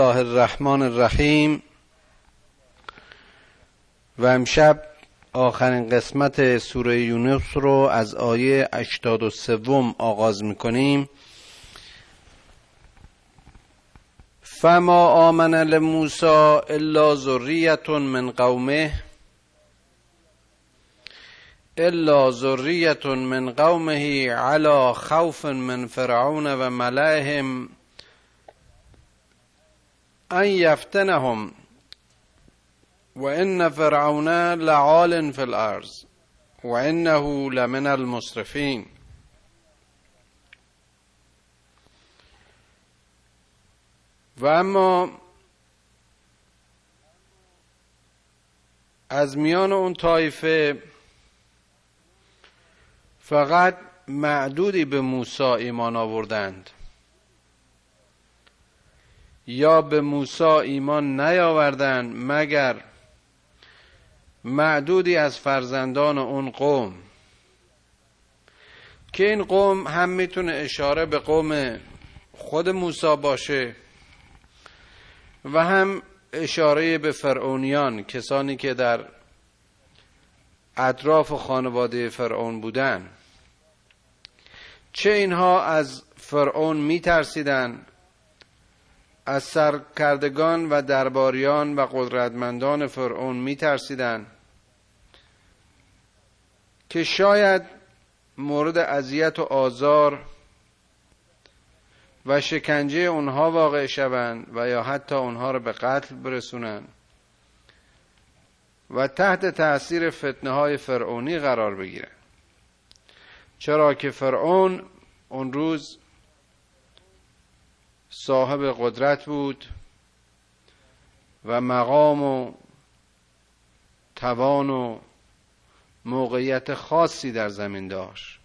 الله الرحمن الرحیم. و امشب آخرین قسمت سوره یونس رو از آیه 83 آغاز می‌کنیم. فما آمن لموسى الا ذریت من قومه الا ذریت من قومه على خوف من فرعون و ملئهم. ان یفتنهم و ان فرعون لعال فی الارض و انه لمن المصرفین و اما از میان اون طایفه فقط معدودی به موسی ایمان آوردند. یا به موسی ایمان نیاوردند مگر معدودی از فرزندان اون قوم؟ که این قوم هم می‌تونه اشاره به قوم خود موسی باشه و هم اشاره به فرعونیان کسانی که در اطراف خانواده فرعون بودند چه اینها از فرعون میترسیدند از سرکردگان و درباریان و قدرتمندان فرعون میترسیدند که شاید مورد اذیت و آزار و شکنجه اونها واقع شوند و یا حتی اونها رو به قتل برسونند و تحت تأثیر فتنه های فرعونی قرار بگیرند. چرا که فرعون اون روز صاحب قدرت بود و مقام و توان و موقعیت خاصی در زمین داشت.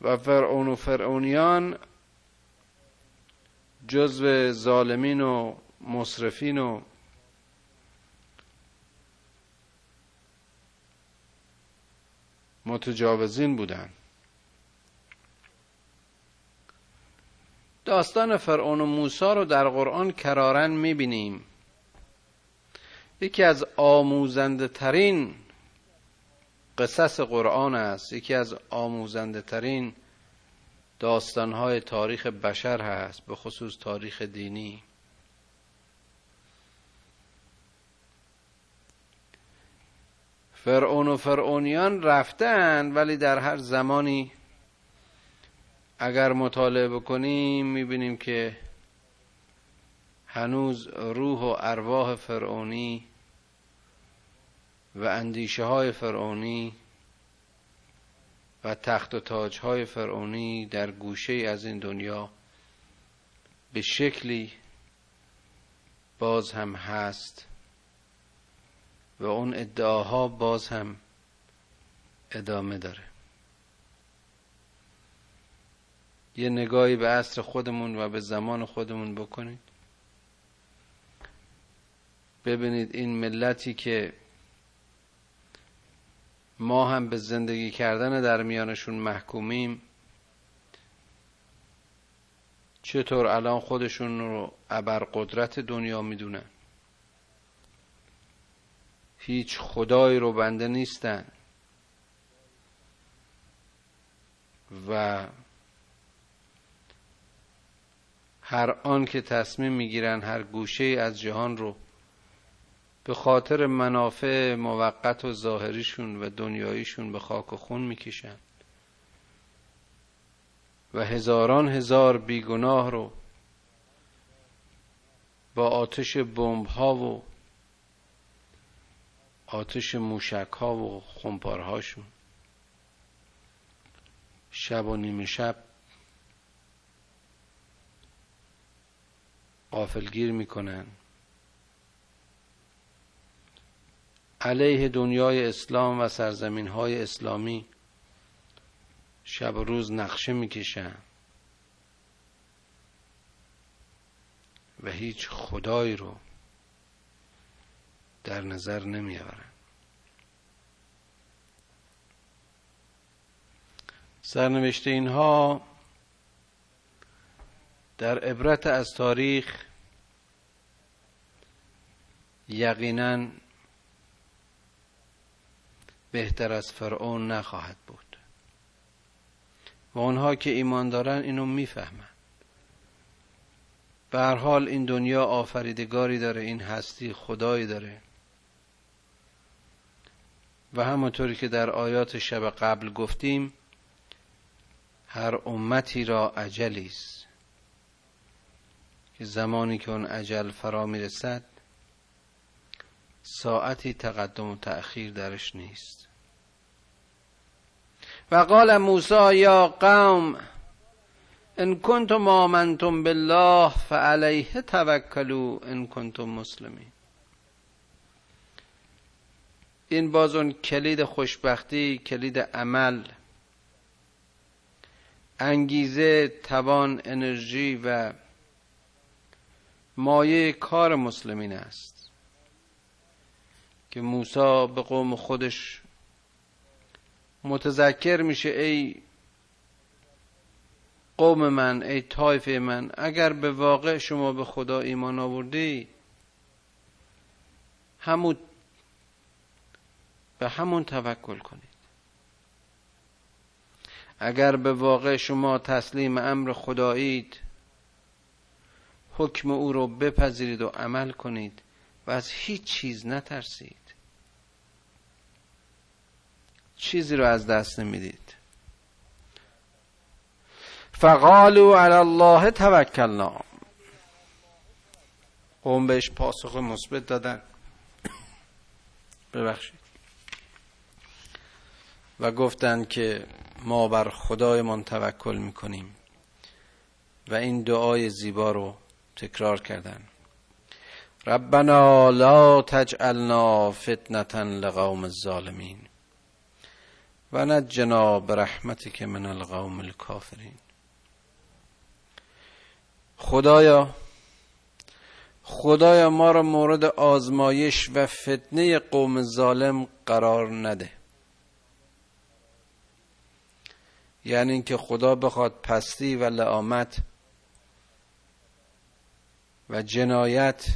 و فرعون و فرعونیان جزو ظالمین و مصرفین و متجاوزین بودند. داستان فرعون و موسی رو در قرآن کرارن می‌بینیم. یکی از آموزنده ترین قصص قرآن است. یکی از آموزنده ترین داستانهای تاریخ بشر هست به خصوص تاریخ دینی. فرعون و فرعونیان رفتن ولی در هر زمانی اگر مطالعه بکنیم می‌بینیم که هنوز روح و ارواح فرعونی و اندیشه های فرعونی و تخت و تاج های فرعونی در گوشه از این دنیا به شکلی باز هم هست و اون ادعاها باز هم ادامه داره. یه نگاهی به عصر خودمون و به زمان خودمون بکنید. ببینید این ملتی که ما هم به زندگی کردن در میانشون محکومیم چطور الان خودشون رو ابرقدرت دنیا می‌دونن؟ هیچ خدایی رو بنده نیستن. و هر آن که تصمیم می‌گیرن هر گوشه از جهان رو به خاطر منافع موقت و ظاهریشون و دنیاییشون به خاک و خون می‌کشن و هزاران هزار بیگناه رو با آتش بمب ها و آتش موشک ها و خمپارهاشون. شب و نیمه شب قافلگیر می‌کنن. علیه دنیای اسلام و سرزمین های اسلامی شب و روز نقشه می‌کشن و هیچ خدایی رو در نظر نمیآورن. سرنوشت اینها در عبرت از تاریخ یقینا بهتر از فرعون نخواهد بود. و اونها که ایمان دارن اینو می‌فهمن. به حال این دنیا آفریدگاری داره این هستی خدایی داره. و همونطوری که در آیات شب قبل گفتیم هر امتی را عجلی است. که زمانی که اون عجل فرا می‌رسد ساعتی تقدم و تأخیر درش نیست. و قال موسی یا قوم ان کنتم آمنتم بالله فعلیه توکلوا ان کنتم مسلمین. این باز اون کلید خوشبختی کلید عمل انگیزه توان انرژی و مایه کار مسلمین است. که موسی به قوم خودش متذکر میشه ای قوم من ای طایفه من اگر به واقع شما به خدا ایمان آوردی همون به همون توکل کنید. اگر به واقع شما تسلیم امر خدایید حکم او رو بپذیرید و عمل کنید و از هیچ چیز نترسید. چیزی رو از دست نمی‌دید. فقالوا علی الله توکلنا. قوم بهش پاسخ مثبت دادن. ببخشید. و گفتند که ما بر خدایمان توکل می‌کنیم و این دعای زیبا رو تکرار کردن. ربنا لا تجعلنا فتنة لقوم الظالمین. و نجنا برحمتك من القوم الكافرین خدایا خدایا ما را مورد آزمایش و فتنه قوم ظالم قرار نده. یعنی اینکه خدا بخواد پستی و لعامت و جنایت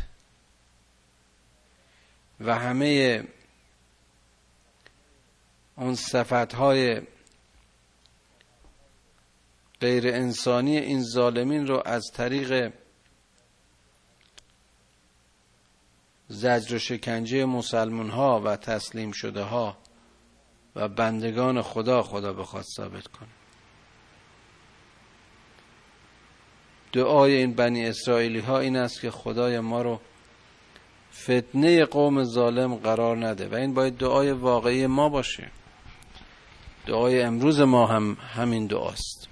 و همه اون صفت های غیر انسانی این ظالمین رو از طریق زجر و شکنجه مسلمون ها و تسلیم شده ها و بندگان خدا خدا بخواد ثابت کنه. دعای این بنی اسرائیلی ها این است که خدای ما رو فتنه قوم ظالم قرار نده و این باید دعای واقعی ما باشه. دعای امروز ما هم همین دعاست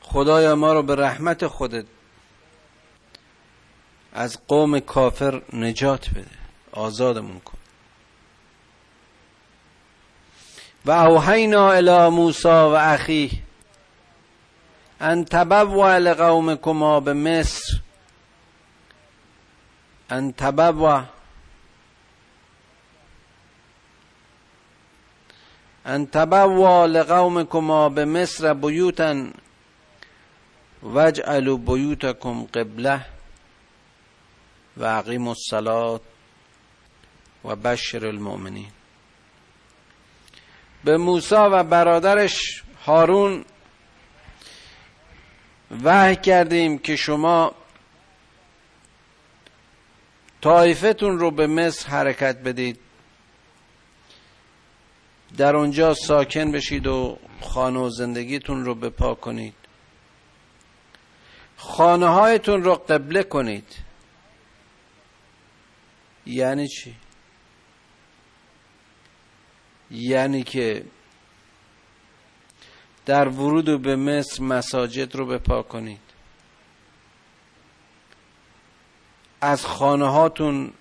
خدایا ما رو به رحمت خودت از قوم کافر نجات بده. آزادمون کن. و اوحینا الی موسی و اخی ان تبوا لقومکما به مصر ان تبوا ان تبوا لقومکما به مصر بیوتا واجعلوا بیوتکم قبله و اقیم الصلاة و بشر المؤمنین. به موسی و برادرش هارون وحی کردیم که شما طایفتون رو به مصر حرکت بدید. در اونجا ساکن بشید و خانه و زندگیتون رو بپا کنید. خانه هایتون رو قبله کنید. یعنی چی؟ یعنی که در ورود به مصر مساجد رو بپا کنید. از خانه هاتون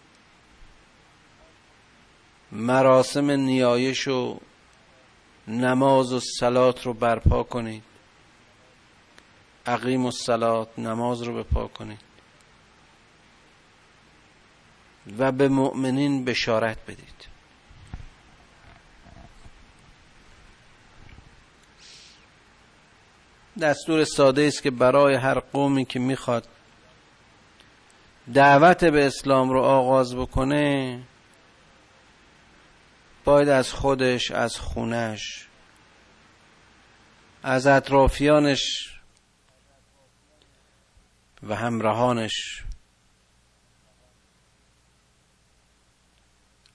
مراسم نیایش و نماز و سلات رو برپا کنید. عقیم و سلات نماز رو بپا کنید. و به مؤمنین بشارت بدید. دستور ساده است که برای هر قومی که می‌خواد دعوت به اسلام رو آغاز بکنه باید از خودش از خونش از اطرافیانش و همراهانش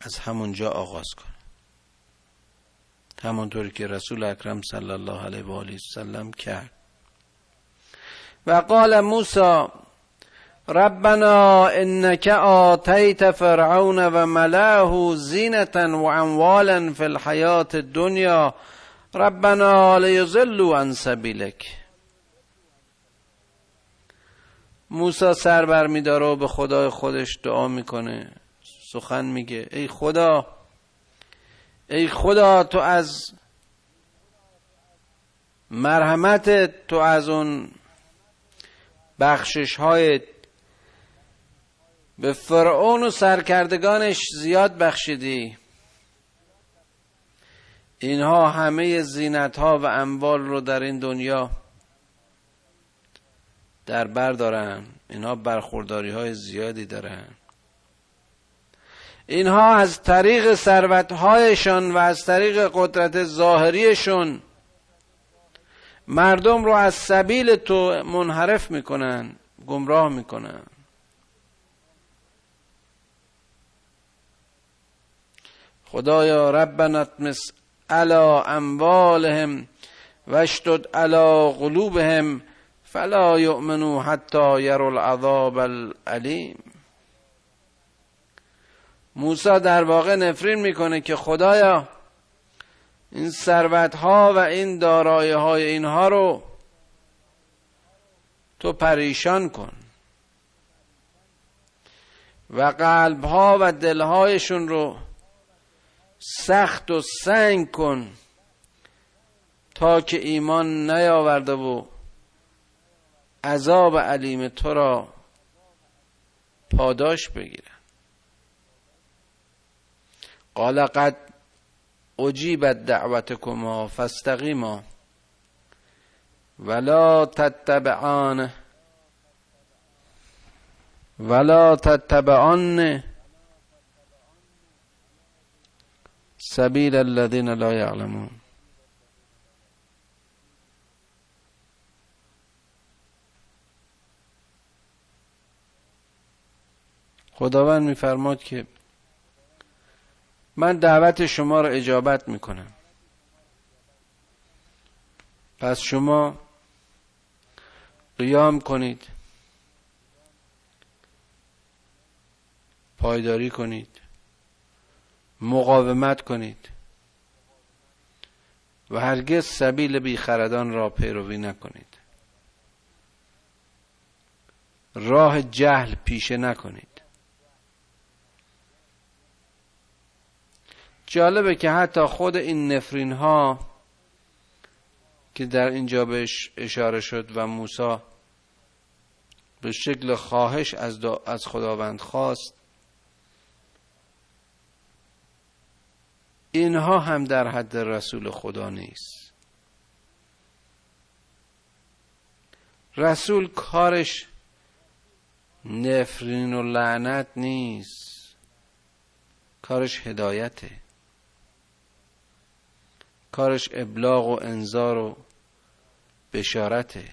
از همونجا آغاز کنه. همونطوری که رسول اکرم صلی الله علیه و آله وسلم کرد. و قال موسی ربنا انك آتیت فرعون و ملاه زینتا و اموالا فی الحیات الدنیا ربنا لیضلوا عن سبیلک. موسی سر بر میداره و به خدای خودش دعا می‌کنه. سخن میگه. ای خدا ای خدا تو از مرحمت تو از اون بخشش های به فرعون و سرکردگانش زیاد بخشیدی. اینها همه زینت ها و اموال رو در این دنیا در بر دارن. اینها برخورداری های زیادی دارن. اینها از طریق ثروتهایشان و از طریق قدرت ظاهریشون مردم رو از سبیل تو منحرف می‌کنن گمراه می‌کنن. خدایا ربنا اطمس على اموالهم واشتد على قلوبهم فلا یؤمنوا حتی یروا العذاب العلیم موسی در واقع نفرین می‌کنه که خدایا این ثروت ها و این دارایی های اینها رو تو پریشان کن و قلب ها و دل هایشون رو سخت و سنگ کن تا که ایمان نیاورده و عذاب علیم تو را پاداش بگیرن قال قد اجیبت دعوتكما فاستقیما ولا تتبعان ولا تتبعان سبیل الذين لا يعلمون خداوند میفرماد که من دعوت شما را اجابت می‌کنم. پس شما قیام کنید. پایداری کنید. مقاومت کنید. و هرگز سبیل بیخردان را پیروی نکنید. راه جهل پیشه نکنید. جالبه که حتی خود این نفرین ها که در اینجا بهش اشاره شد و موسی به شکل خواهش از, از خداوند خواست اینها هم در حد رسول خدا نیست. رسول کارش نفرین و لعنت نیست کارش هدایته. کارش ابلاغ و انذار و بشارته.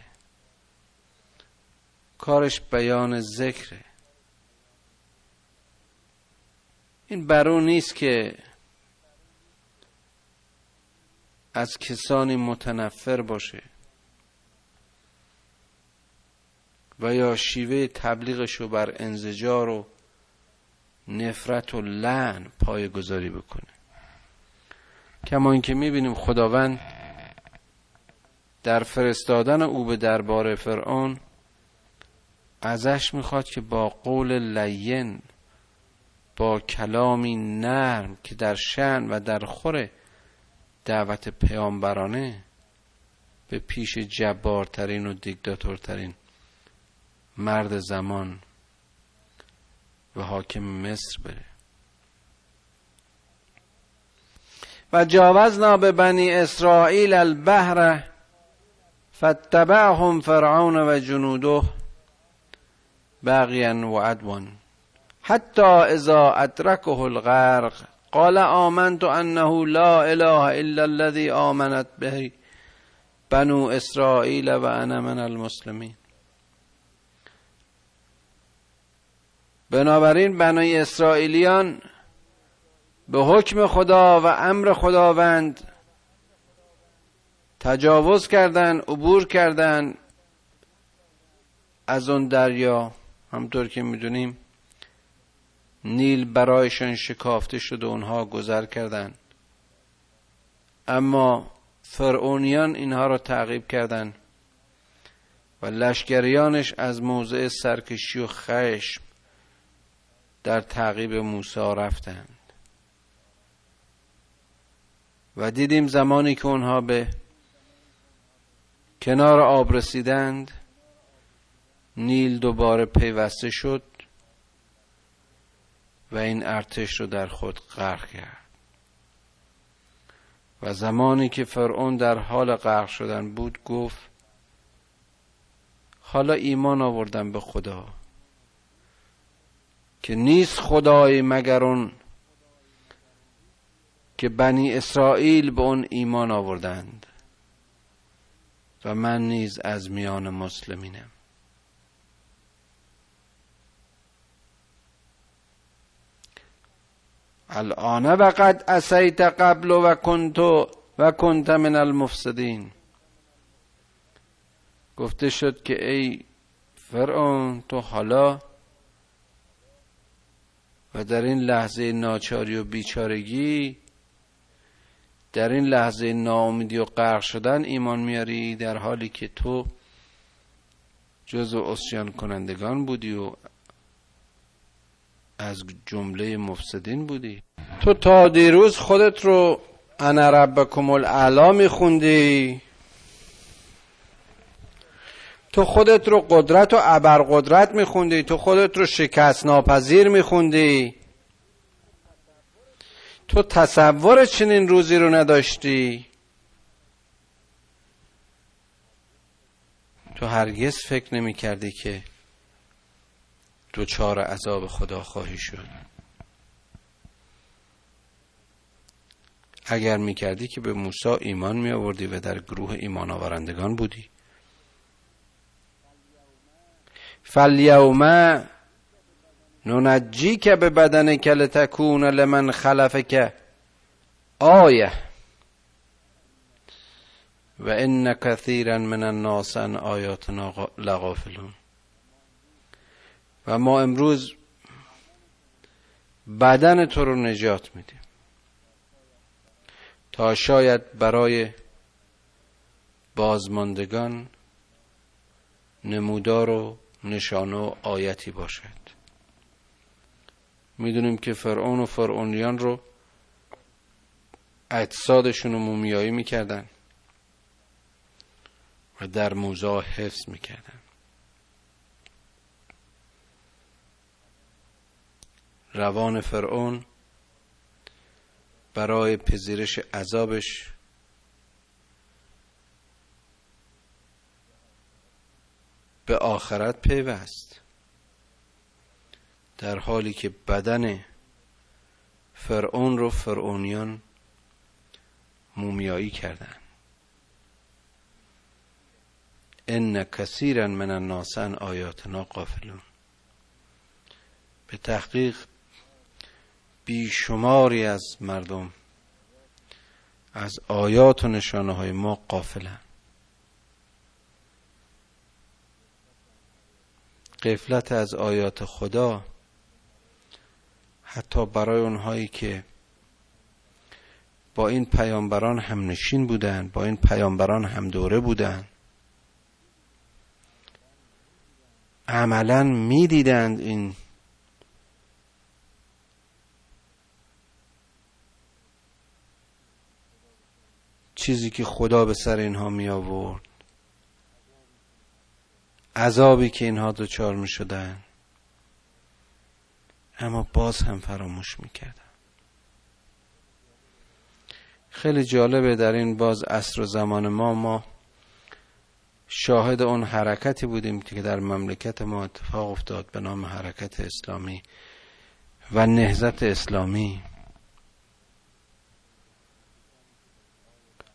کارش بیان ذکره. این برو نیست که از کسانی متنفر باشه و یا شیوه تبلیغش رو بر انزجار و نفرت و لعن پای گذاری بکنه. کما اینکه می‌بینیم خداوند در فرستادن او به دربار فرعون ازش می‌خواد که با قول لین با کلامی نرم که در شن و در خور دعوت پیامبرانه به پیش جبارترین و دیکتاتورترین مرد زمان و حاکم مصر بره. و جاوزنا به بنی اسرائیل البحر فاتبعهم فرعون و جنوده بغیا و عدوان حتی اذا ادرکه الغرق قال آمنت انه لا اله الا الذي آمنت به بنو اسرائیل و انا من المسلمین. بنابراین بنای اسرائیلیان به حکم خدا و امر خداوند تجاوز کردن عبور کردن از اون دریا. همطور که می‌دونیم نیل برایشان شکافته شد و اونها گذر کردند. اما فرعونیان اینها را تعقیب کردند و لشکریانش از موضع سرکشی و خشم در تعقیب موسی رفتند. و دیدیم زمانی که اونها به کنار آب رسیدند نیل دوباره پیوسته شد و این ارتش رو در خود غرق کرد. و زمانی که فرعون در حال غرق شدن بود گفت حالا ایمان آوردم به خدا که نیست خدای مگر اون که بنی اسرائیل به اون ایمان آوردند و من نیز از میان مسلمینم. الان و قد اسیت قبل و کنت و کنت من المفسدین. گفته شد که ای فرعون تو حالا و در این لحظه ناچاری و بیچارگی در این لحظه ناامیدی و غرق شدن ایمان میاری در حالی که تو جزو اسیان کنندگان بودی و از جمله مفسدین بودی. تو تا دیروز خودت رو انا ربکم الاعلا میخوندی. تو خودت رو قدرت و ابرقدرت میخوندی. تو خودت رو شکست ناپذیر میخوندی. تو تصور چنین روزی رو نداشتی؟ تو هرگز فکر نمی کردی که دوچار عذاب خدا خواهی شد. اگر می کردی که به موسی ایمان می آوردی و در گروه ایمان آورندگان بودی. فالیوم ننجی که به بدن کل تکون لمن خلفک آیه. و ان کثیرا من الناس ان آیاتنا لغافلون. و ما امروز بدن تو رو نجات میدیم. تا شاید برای بازماندگان نمودار و نشانه و آیتی باشد. می‌دونیم که فرعون و فرعونیان رو اجسادشون رو مومیایی می‌کردن و در موزا حفظ می‌کردن. روان فرعون برای پذیرش عذابش به آخرت پیوست. در حالی که بدن فرعون رو فرعونیان مومیایی کردن. ان کثیرا من الناس عن آیاتنا قافلون به تحقیق بیشماری از مردم از آیات و نشانه های ما قافلن قفلت از آیات خدا حتی برای اونهایی که با این پیامبران هم نشین بودن با این پیامبران هم دوره بودن عملا می‌دیدند این چیزی که خدا به سر اینها می آورد عذابی که اینها دچار می شدن اما باز هم فراموش می کردن خیلی جالبه در این باز عصر و زمان ما ما شاهد اون حرکتی بودیم که در مملکت ما اتفاق افتاد به نام حرکت اسلامی و نهزت اسلامی.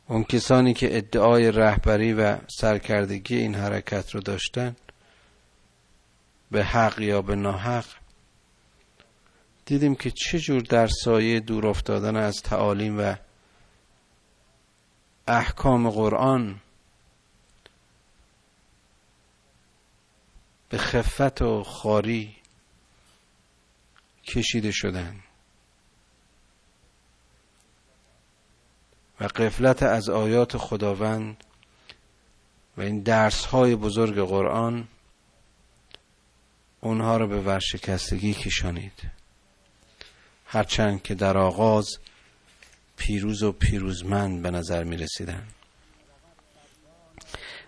اون کسانی که ادعای رهبری و سرکردگی این حرکت رو داشتن به حق یا به ناحق دیدیم که چجور در سایه دور افتادن از تعالیم و احکام قرآن به خفت و خاری کشیده شدن. و قفلت از آیات خداوند و این درس های بزرگ قرآن اونها رو به ورشکستگی کشانید. هرچند که در آغاز پیروز و پیروزمند به نظر می رسیدن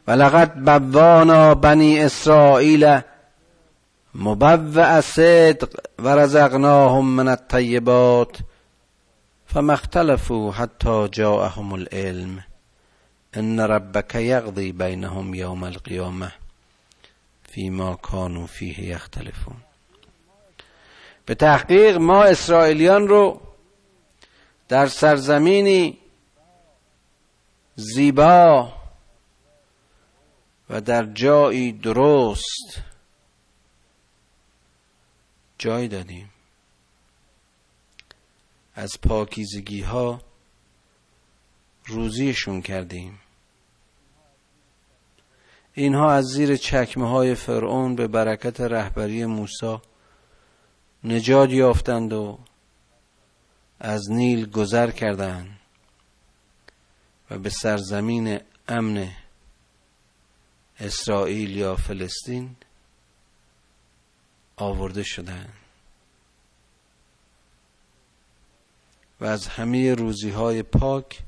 و لقد بوانا بنی اسرائیل مبوع صدق و رزقناهم من الطیبات فما اختلفوا حتی جاءهم العلم. ان ربک یقضی بینهم یوم القیامه فیما کانوا فیه یختلفون. به تحقیق ما اسرائیلیان رو در سرزمینی زیبا و در جایی درست جای دادیم. از پاکیزگی ها روزیشون کردیم. اینها از زیر چکمه های فرعون به برکت رهبری موسی نجات یافتند و از نیل گذر کردند و به سرزمین امن اسرائیل یا فلسطین آورده شدند. و از همه روزی های پاک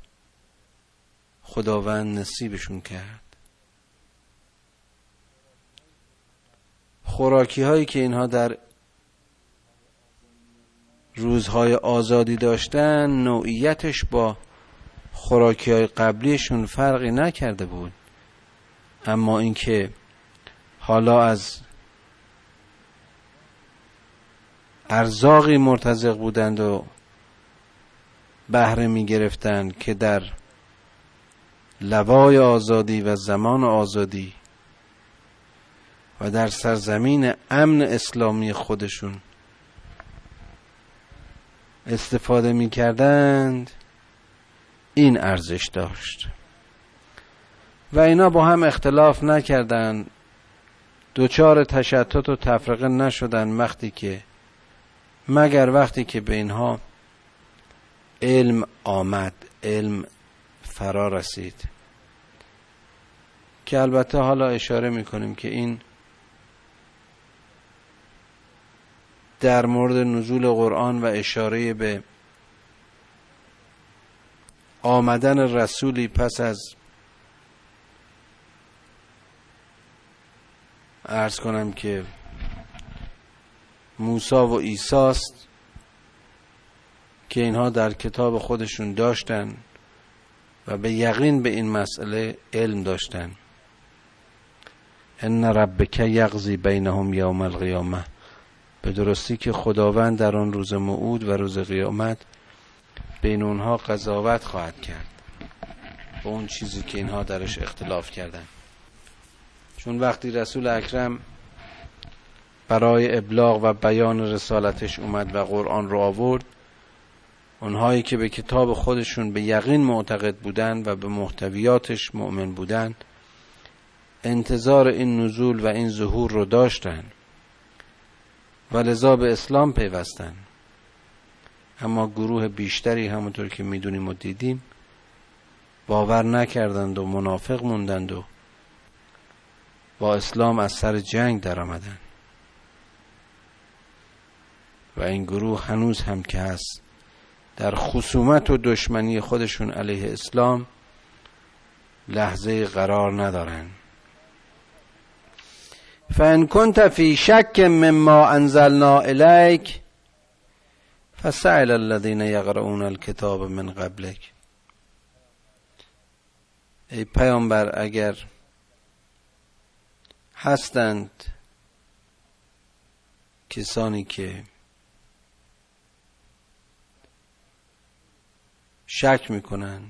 خداوند نصیبشون کرد. خوراکی هایی که اینها در روزهای آزادی داشتن نوعیتش با خوراکی های قبلیشون فرقی نکرده بود. اما اینکه حالا از ارزاقی مرتزق بودند و بهره می گرفتند که در لوای آزادی و زمان آزادی و در سرزمین امن اسلامی خودشون استفاده می کردند این ارزش داشت. و اینا با هم اختلاف نکردند دوچار تشتت و تفرقه نشدن وقتی که مگر وقتی که به اینها علم آمد علم فرا رسید. که البته حالا اشاره می‌کنیم که این در مورد نزول قرآن و اشاره به آمدن رسولی پس از ارز کنم که موسا و ایساست که اینها در کتاب خودشون داشتن و به یقین به این مسئله علم داشتن. ان ربک یغزی بینهم یوم القیامه به درستی که خداوند در آن روز موعود و روز قیامت بین اونها قضاوت خواهد کرد. به اون چیزی که اینها درش اختلاف کردن. چون وقتی رسول اکرم برای ابلاغ و بیان رسالتش اومد و قرآن رو آورد اونهایی که به کتاب خودشون به یقین معتقد بودند و به محتویاتش مؤمن بودند انتظار این نزول و این ظهور رو داشتن و لذا به اسلام پیوستن. اما گروه بیشتری همونطور که می‌دونیم و دیدیم باور نکردند و منافق موندند و با اسلام از سر جنگ در آمدن و این گروه هنوز هم که هست در خصومت و دشمنی خودشون علیه اسلام لحظه قرار ندارن. فان كنت فی شک مما انزلنا الیک فسعل الذين يقرؤون الكتاب من قبلك. ای پیامبر اگر هستند کسانی که شک می‌کنن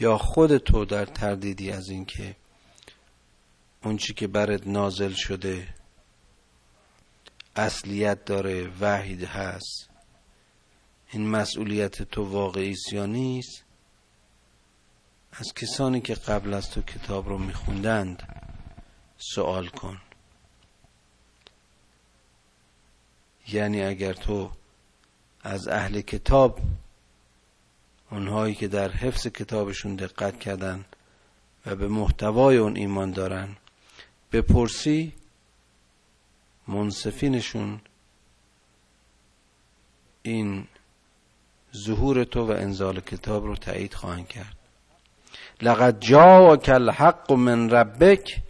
یا خود تو در تردیدی از اینکه اون چی که برد نازل شده اصلیت داره وحید هست. این مسئولیت تو واقعی یا نیست. از کسانی که قبل از تو کتاب رو میخوندند سوال کن. یعنی اگر تو از اهل کتاب اونهایی که در حفظ کتابشون دقت کردن و به محتوای اون ایمان دارن بپرسی منصفینشون این ظهور تو و انزال کتاب رو تایید خواهند کرد. لقد جاءك الحق من ربک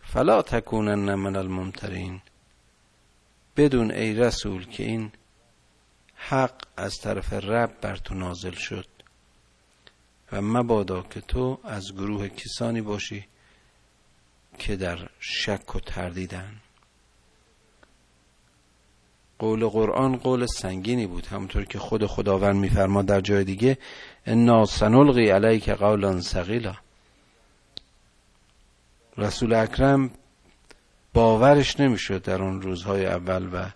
فلا تکونن من الممترین. بدون ای رسول که این حق از طرف رب بر تو نازل شد. و مبادا که تو از گروه کسانی باشی که در شک و تردیدن. قول قرآن قول سنگینی بود. همونطور که خود خداوند میفرما در جای دیگه انا سنلقی علیک قولا ثقیلا. رسول اکرم باورش نمی‌شد در اون روزهای اول و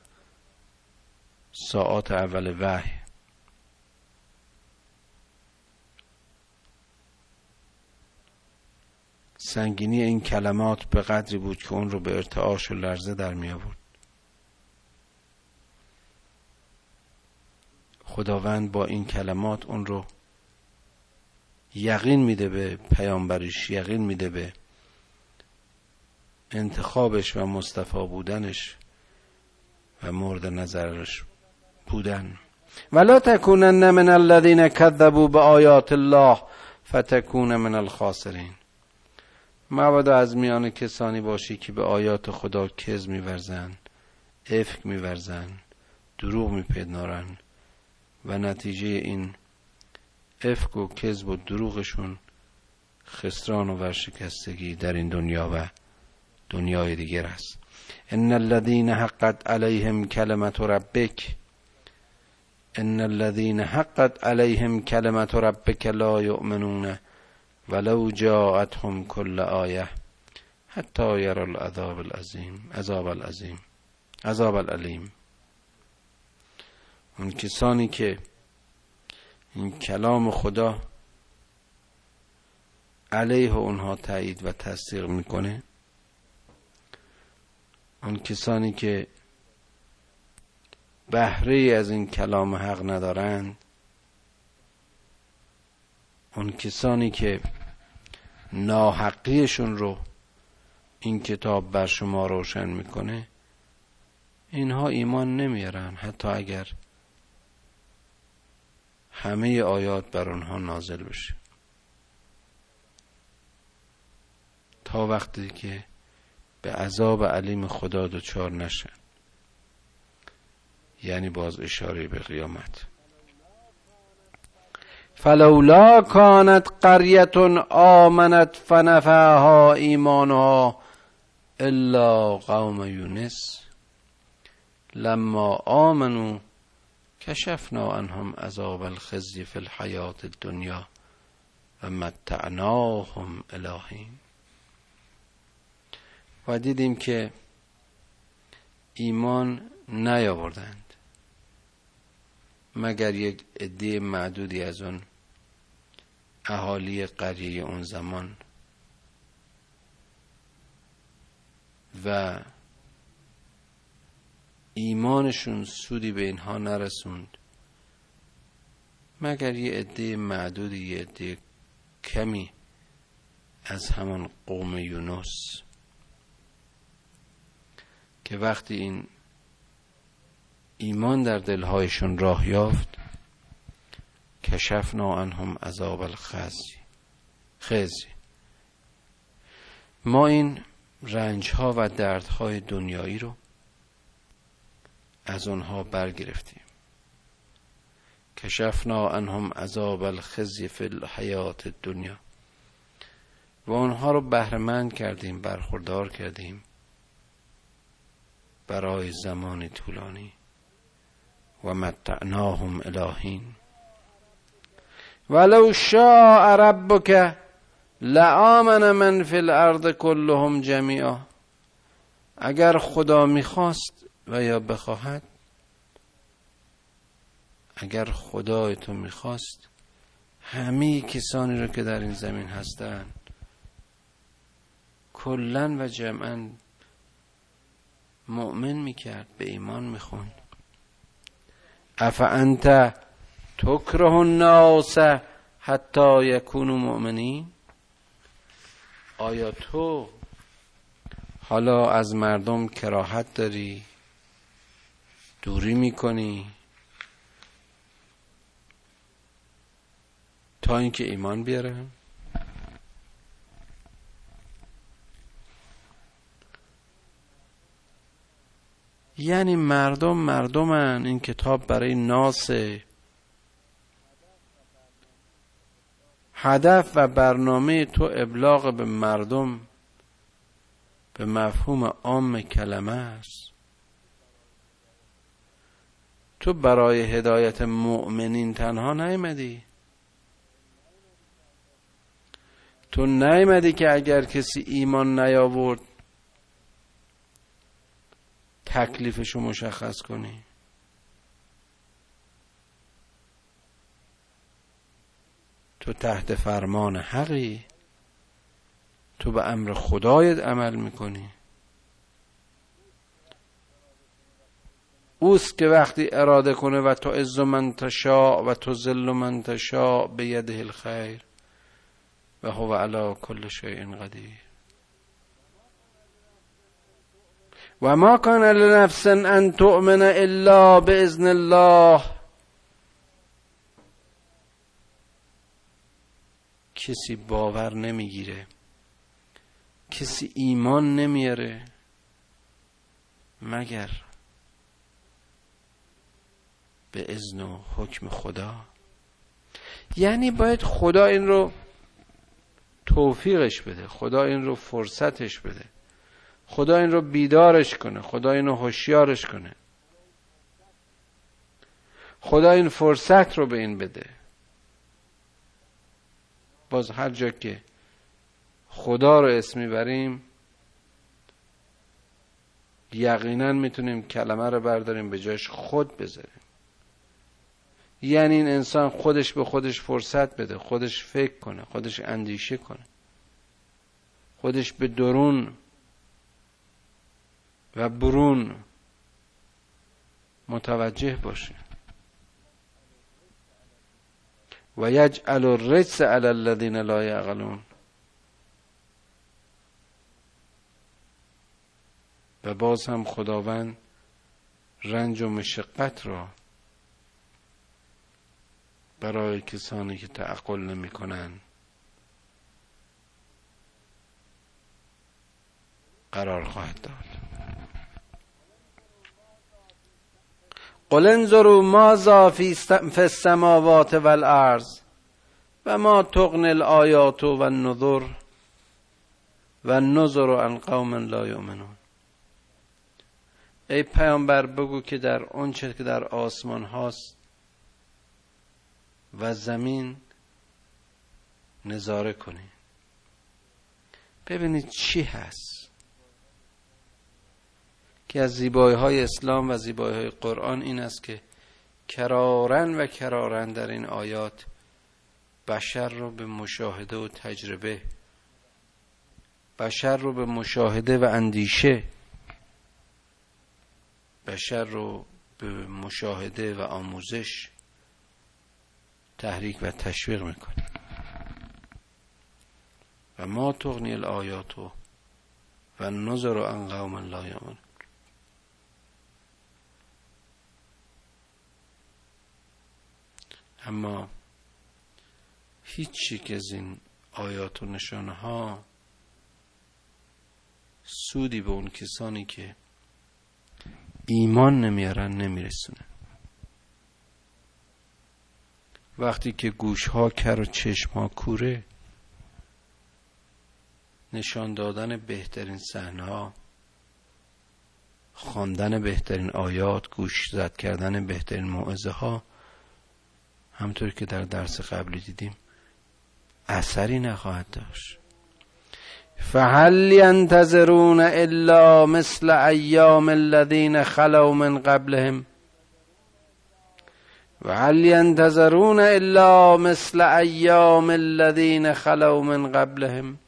ساعات اول وحی. سنگینی این کلمات به قدری بود که اون رو به ارتعاش و لرزه در می آورد. خداوند با این کلمات اون رو یقین میده به پیامبریش یقین میده به انتخابش و مصطفی بودنش و مورد نظرش بودن. ولا تکونن من الذين كذبوا بآیات الله فتکون من الخاسرین مبادا از میان کسانی باشی که به آیات خدا کز میورزن افک میورزن دروغ میپدنارن و نتیجه این افک و کذب و دروغشون خسران و ورشکستگی در این دنیا و دنیای دیگر است. ان الذين حقت عليهم كلمه ربك ان الذين حقت عليهم كلمه ربك لا يؤمنون ولو جاءتهم كل آیه حتی يرى العذاب العظیم عذاب العظیم عذاب العلیم اون کسانی که این کلام خدا علیه اونها تایید و تصدیق می‌کنه اون کسانی که بهره از این کلام حق ندارند اون کسانی که ناحقیشون رو این کتاب بر شما روشن می‌کنه اینها ایمان نمیارن. حتی اگر همه آیات بر آنها نازل بشه. تا وقتی که به عذاب علیم خدا دچار نشن یعنی باز اشاره به قیامت. فلولا کانت قریت آمنت فنفعها ایمانها الا قوم یونس. لما آمنوا کشفنا عنهم عذاب الخزی فی الحیات الدنیا و متعناهم الهین. و دیدیم که ایمان نیاوردند. مگر یک عده معدودی از اون اهالی قریه اون زمان و ایمانشون سودی به اینها نرسوند؟ مگر یه عده معدودی یه عده کمی از همان قوم یونس که وقتی این ایمان در دلهایشون راه یافت. کشفنا عنهم عذاب الخزی. خزی. ما این رنج ها و دردهای دنیایی رو از اونها برگرفتیم. کشفنا عنهم عذاب الخزی فی الحیات دنیا و آنها رو بهرهمند کردیم برخوردار کردیم برای زمان طولانی. و متعناهم الهین. ولو شاء ربک لآمن من فی الارض كلهم جمیعا. اگر خدا می‌خواست و یا بخواهد اگر خدای تو می‌خواست همه کسانی رو که در این زمین هستند کلا و جمعا مؤمن می‌کرد به ایمان میخون اف انت تکره الناس حتی یکونو مؤمنین؟ آیا تو حالا از مردم کراهت داری؟ دوری می‌کنی؟ تا اینکه ایمان بیاره؟ یعنی مردم مردمن این کتاب برای ناس هدف و برنامه تو ابلاغ به مردم به مفهوم عام کلمه است. تو برای هدایت مؤمنین تنها نیمدی تو نیمدی که اگر کسی ایمان نیاورد تکلیفشو مشخص کنی. تو تحت فرمان حقی. تو به امر خدایت عمل می‌کنی. اوست که وقتی اراده کنه و تو عز من تشاء و تو ذل من تشاء به یده الخیر. و هو علا کل شیء قدیر. و ما کان لنفس ان تؤمن الا باذن الله. کسی باور نمی‌گیره. کسی ایمان نمیاره. مگر به اذن و حکم خدا. یعنی باید خدا این رو توفیقش بده خدا این رو فرصتش بده. خدا این رو بیدارش کنه خدا این رو هوشیارش کنه. خدا این فرصت رو به این بده. باز هر جا که خدا رو اسم می‌بریم یقینا می‌تونیم کلمه رو برداریم به جاش خود بذاریم. یعنی این انسان خودش به خودش فرصت بده خودش فکر کنه خودش اندیشه کنه خودش به درون و برون متوجه باشه. و یجعل الرجس علی الذین لا یعقلون. و باز هم خداوند رنج و مشقت را برای کسانی که تعقل نمی کنند قرار خواهد داد. قل انظروا ماذا فی السماوات والارض و ما تغنی الآیات و النذر و النذر عن قوم لا یؤمنون. ای پیامبر بگو که در آنچه که در آسمان هاست و زمین نظاره کنید ببینید چی هست. که از زیبایی های اسلام و زیبایی های قرآن این است که کرارن و کرارن در این آیات بشر رو به مشاهده و تجربه بشر رو به مشاهده و اندیشه بشر رو به مشاهده و آموزش تحریک و تشویق می‌کنه. و ما تغنی الآیات و نظر عن قوم لا اما هیچ که از این آیات و نشانه ها سودی به اون کسانی که ایمان نمیارن نمیرسونه. وقتی که گوش ها کر و چشم ها کوره نشان دادن بهترین صحنه ها خواندن بهترین آیات گوش زد کردن بهترین موعظه ها همطور که در درس قبلی دیدیم اثری نخواهد داشت. فهل ینتظرون الا مثل ایام الذین خلو من قبلهم. و هل ینتظرون الا مثل ایام الذین خلو من قبلهم.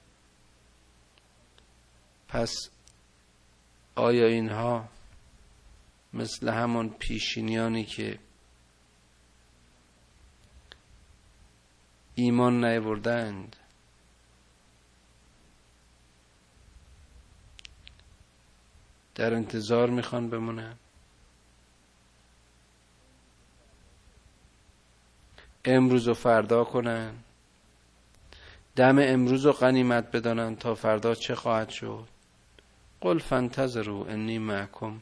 پس آیا اینها مثل همان پیشینیانی که ایمان نیاوردند. در انتظار می‌خوان بمونن. امروز و فردا کنن. دم امروز و غنیمت بدانند تا فردا چه خواهد شد. قل فانتظروا انی معکم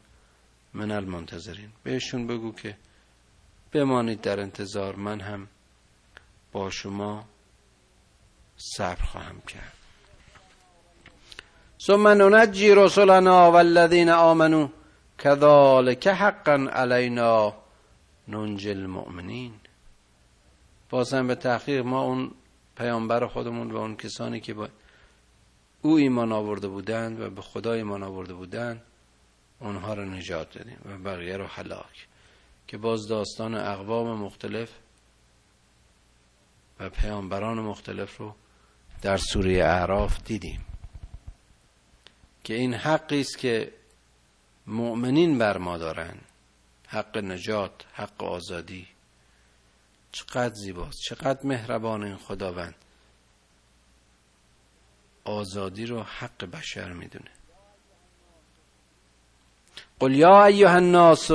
من المنتظرین. بهشون بگو که بمانید در انتظار. من هم با شما صبر خواهم کرد. ثم ننجی رسلنا والذین آمنوا كذلك حقا علینا ننجی المؤمنین. بازم به تحقیق ما اون پیامبر خودمون و اون کسانی که با او ایمان آورده بودند و به خدا ایمان آورده بودند اونها رو نجات دادیم و بقیه رو حلاک که باز داستان اقوام مختلف و پیامبران مختلف رو در سوره اعراف دیدیم که این حقی است که مؤمنین بر ما دارند حق نجات حق آزادی. چقدر زیباست چقدر مهربان این خداوند. آزادی رو حق بشر می‌دونه. قل یا ایها الناس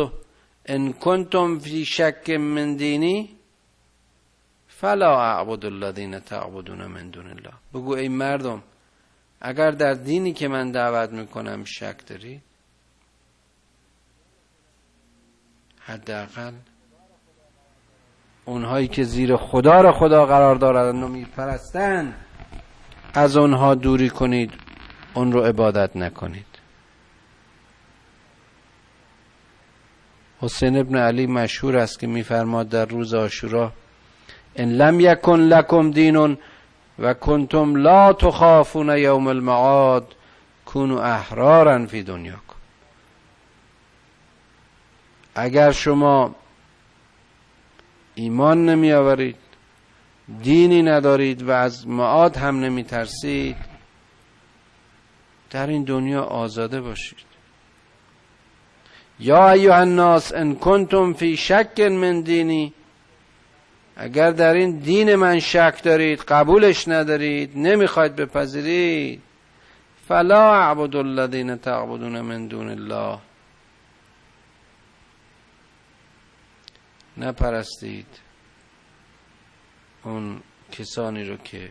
ان کنتم فی شک من دینی فلا اعبد الذین تعبدون من دون الله. بگو ای مردم اگر در دینی که من دعوت می‌کنم شک دارید حداقل اونهایی که زیر خدا را خدا قرار دارند و میپرستند از اونها دوری کنید اون رو عبادت نکنید. حسین ابن علی مشهور است که میفرماد در روز آشورا ان لم یکن لکم دین و کنتم لا تخافون یوم المعاد کونو احرارا فی دنیاکم. اگر شما ایمان نمی آورید دینی ندارید و از معاد هم نمی ترسید در این دنیا آزاده باشید. یا ایها الناس ان کنتم فی شک من دینی اگر در این دین من شک دارید قبولش ندارید نمی‌خواید بپذیرید فلا اعبد الذین تعبدون من دون الله. نپرستید اون کسانی رو که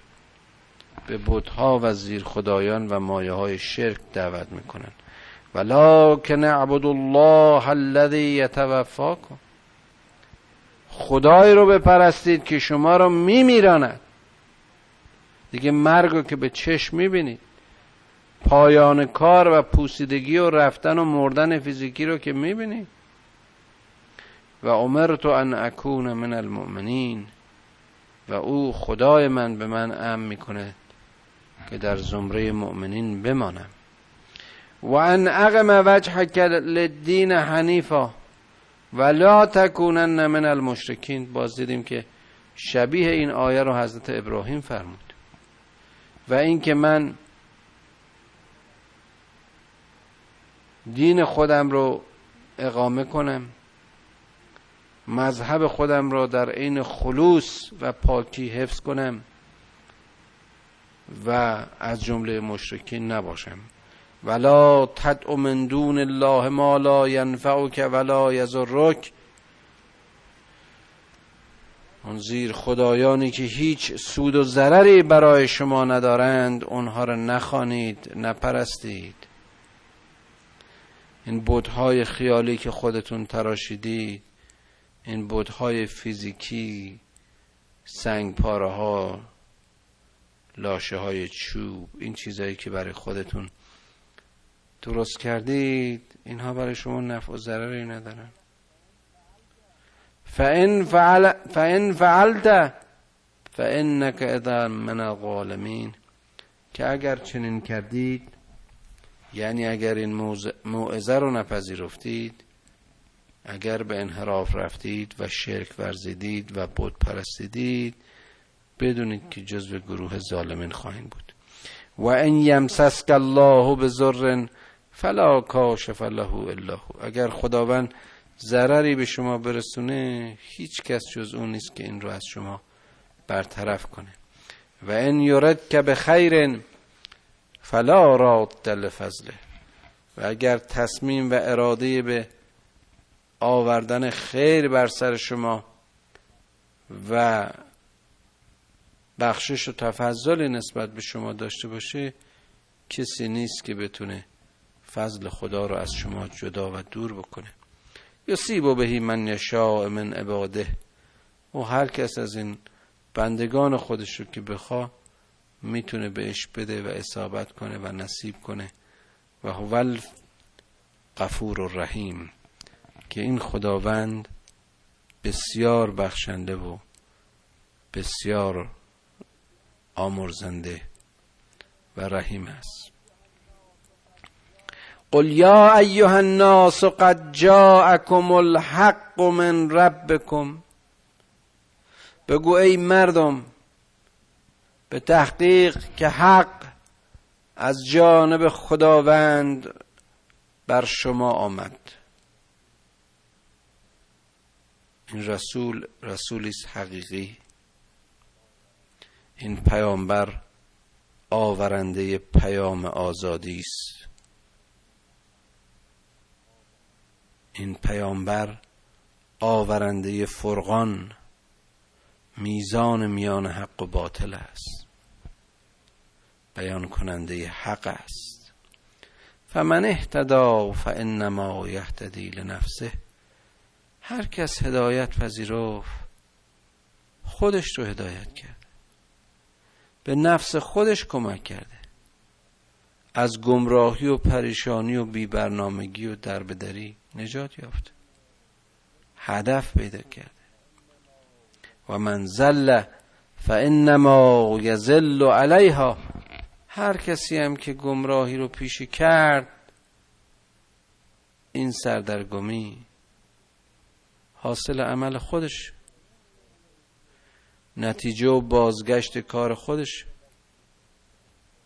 به بودها و زیر خدایان و مایه های شرک دعوت می‌کنن. ولکن اعبد الله الذی یتوفاکم. خدای رو بپرستید که شما رو میمیراند. دیگه مرگ رو که به چشم می‌بینید. پایان کار و پوسیدگی و رفتن و مردن فیزیکی رو که می‌بینید. و امرت ان اکون من المؤمنین. و او خدای من به من ام می‌کنه که در زمره مؤمنین بمانم. و ان اقم وجهک للدین حنیفا. و لا تکونن من المشرکین. باز دیدیم که شبیه این آیه رو حضرت ابراهیم فرمود. و اینکه من دین خودم رو اقامه کنم مذهب خودم را در عین خلوص و پاکی حفظ کنم و از جمله مشرکین نباشم. ولا تدع من دون الله ما لا ینفعک ولا یضرک. اون زیر خدایانی که هیچ سود و ضرری برای شما ندارند اونها را نخوانید نپرستید. این بودهای خیالی که خودتون تراشیدید این بودهای فیزیکی سنگ پاره ها لاشه های چوب این چیزهایی که برای خودتون درست کردید اینها برای شما نفع و ضرری ندارن. فان فعل فان فعلت فانك اذا من الظالمین که اگر چنین کردید یعنی اگر این موعظه رو نپذیرفتید اگر به انحراف رفتید و شرک ورزیدید و بود پرستیدید بدونید که جزو گروه ظالمین خواهید بود. و این یمسسک الله به ذر فلا کاشف له الا هو. اگر خداوند ضرری به شما برسونه هیچ کس جز اون نیست که این رو از شما برطرف کنه. و این یورد که به خیر فلا راد دل فضله و اگر تصمیم و اراده به آوردن خیر بر سر شما و بخشش و تفضل نسبت به شما داشته باشه کسی نیست که بتونه فضل خدا رو از شما جدا و دور بکنه. یصیب و بهی من یشاء من عباده. و هر کس از این بندگان خودش رو که بخوا می‌تونه بهش بده و اصابت کنه و نصیب کنه. و هو غفور و رحیم که این خداوند بسیار بخشنده و بسیار آمرزنده و رحیم است. قل یا ایها الناس قد جاءکم الحق من ربکم. بگو ای مردم به تحقیق که حق از جانب خداوند بر شما آمد. این رسول رسولی حقیقی. این پیامبر آورنده پیام آزادی است. این پیامبر آورنده فرقان میزان میان حق و باطل است. بیان کننده حق است. فمن اهتدا فانما یهتدی لنفسه. هر کس هدایت پذیرفت خودش رو هدایت کرد. به نفس خودش کمک کرده. از گمراهی و پریشانی و بیبرنامگی و دربدری نجات یافته هدف پیدا کرده و من زل فانما یزل علیها. هر کسی هم که گمراهی رو پیش کرد این سردرگمی حاصل عمل خودش. نتیجه و بازگشت کار خودش.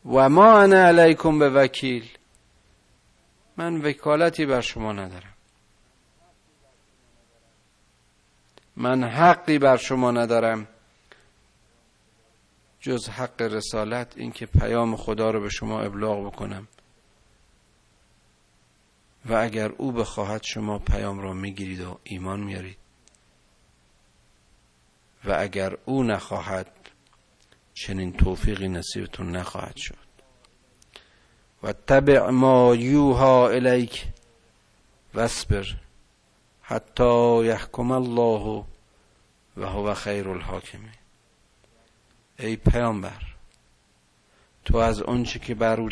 و ما انا علیکم به وکیل من وکالتی بر شما ندارم. من حقی بر شما ندارم. جز حق رسالت اینکه پیام خدا رو به شما ابلاغ بکنم. و اگر او بخواهد شما پیام را می‌گیرید و ایمان میارید و اگر او نخواهد چنین توفیقی نصیبتون نخواهد شد. و تبع ما یوها الیک واسبر حتی یحکم الله و هو خیر الحاکمین. ای پیامبر تو از آنچه که بر,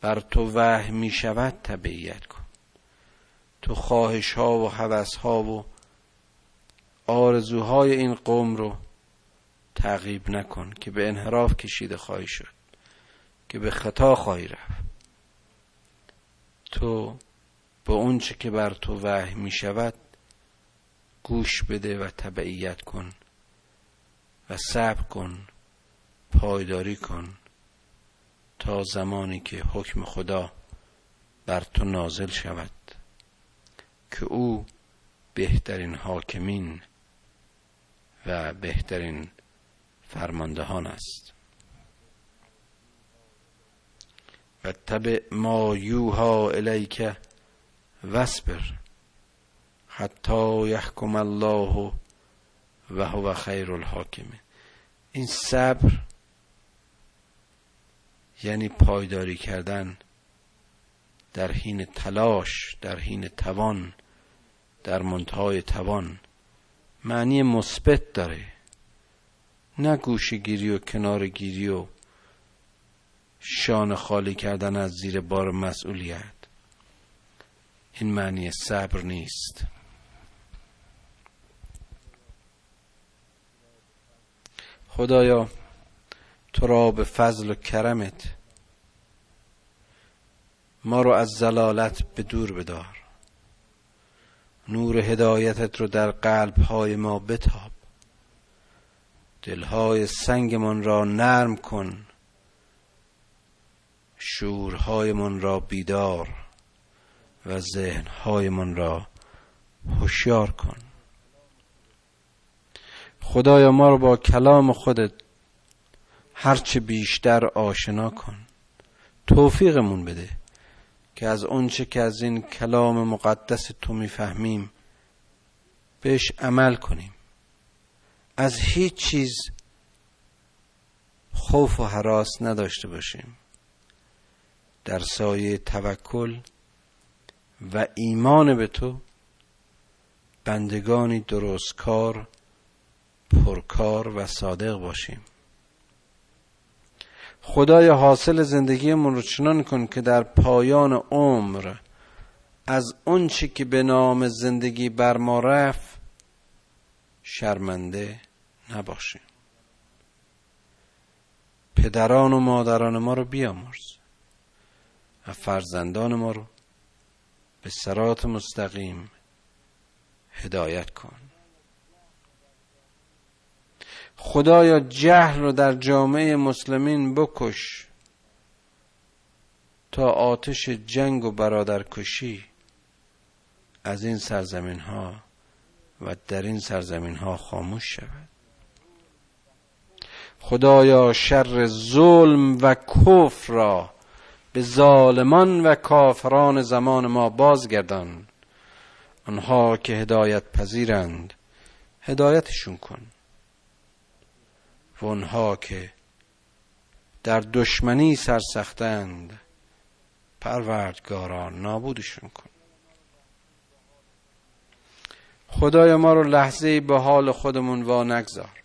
بر تو وحی می شود تبعیت کن. تو خواهش ها و حوث ها و آرزوهای این قوم رو تعقیب نکن که به انحراف کشیده خواهی شد که به خطا خواهی رفت. تو به اونچه که بر تو وحی می شود گوش بده و تبعیت کن و صبر کن پایداری کن تا زمانی که حکم خدا بر تو نازل شود که او بهترین حاکمین و بهترین فرماندهان است. و تبع ما یوها الیک واسبر حتی یحکم الله و هو خیر الحاکمه این صبر یعنی پایداری کردن در حین تلاش در حین توان در منتهای توان. معنی مثبت داره. نه گوشگیری و کنار گیری و شان خالی کردن از زیر بار مسئولیت. این معنی صبر نیست. خدایا تو را به فضل و کرمت ما رو از زلالت به دور بدار. نور هدایتت رو در قلب های ما بتاب. دلهای سنگمان را نرم کن. شورهایمان را بیدار و ذهنهایمان را هوشیار کن. خدایا ما رو با کلام خودت هرچه بیشتر آشنا کن. توفیقمون بده که از اونچه که از این کلام مقدس تو می‌فهمیم بهش عمل کنیم. از هیچ چیز خوف و حراس نداشته باشیم. در سایه توکل و ایمان به تو بندگانی درستکار پرکار و صادق باشیم. خدای حاصل زندگیمون رو چنان کن که در پایان عمر از اونچه که به نام زندگی بر ما رفت شرمنده نباشیم پدران و مادران ما رو بیامرز و فرزندان ما رو به سرات مستقیم هدایت کن. خدایا جهل رو در جامعه مسلمین بکش تا آتش جنگ و برادرکشی از این سرزمین ها و در این سرزمین ها خاموش شود. خدایا شر ظلم و کفر را به ظالمان و کافران زمان ما بازگردان. آنها که هدایت پذیرند هدایتشون کن. و آنها که در دشمنی سرسختند پروردگاران نابودشون کن. خدای ما رو لحظه به حال خودمون وا نگذار.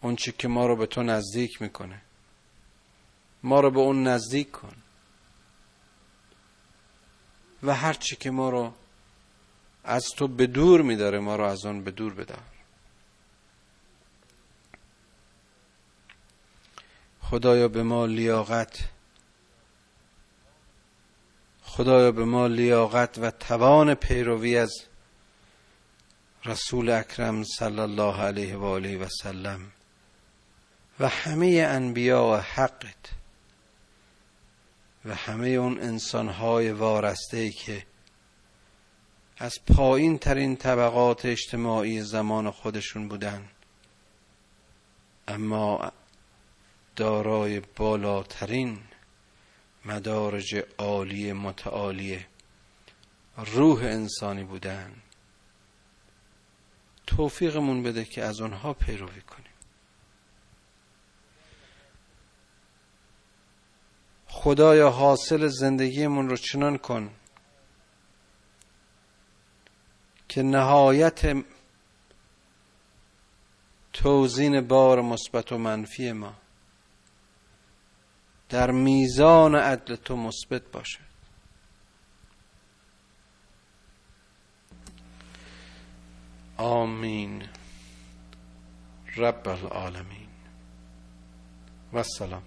اون که ما رو به تو نزدیک می‌کنه. ما رو به اون نزدیک کن. و هر چی که ما رو از تو به دور میداره ما رو از اون به دور بدار. خدایا به ما لیاقت خدایا به ما لیاقت و توان پیروی از رسول اکرم صلی الله علیه و آله و سلم و همه انبیا و حقت و همه اون انسانهای وارسته که از پایین ترین طبقات اجتماعی زمان خودشون بودن اما دارای بالاترین مدارج عالی متعالی روح انسانی بودن. توفیقمون بده که از اونها پیروی کنیم. خدایا حاصل زندگیمون رو چنان کن که نهایت توزین بار مثبت و منفی ما در میزان عدل تو مثبت باشد آمین. رب العالمین. و السلام.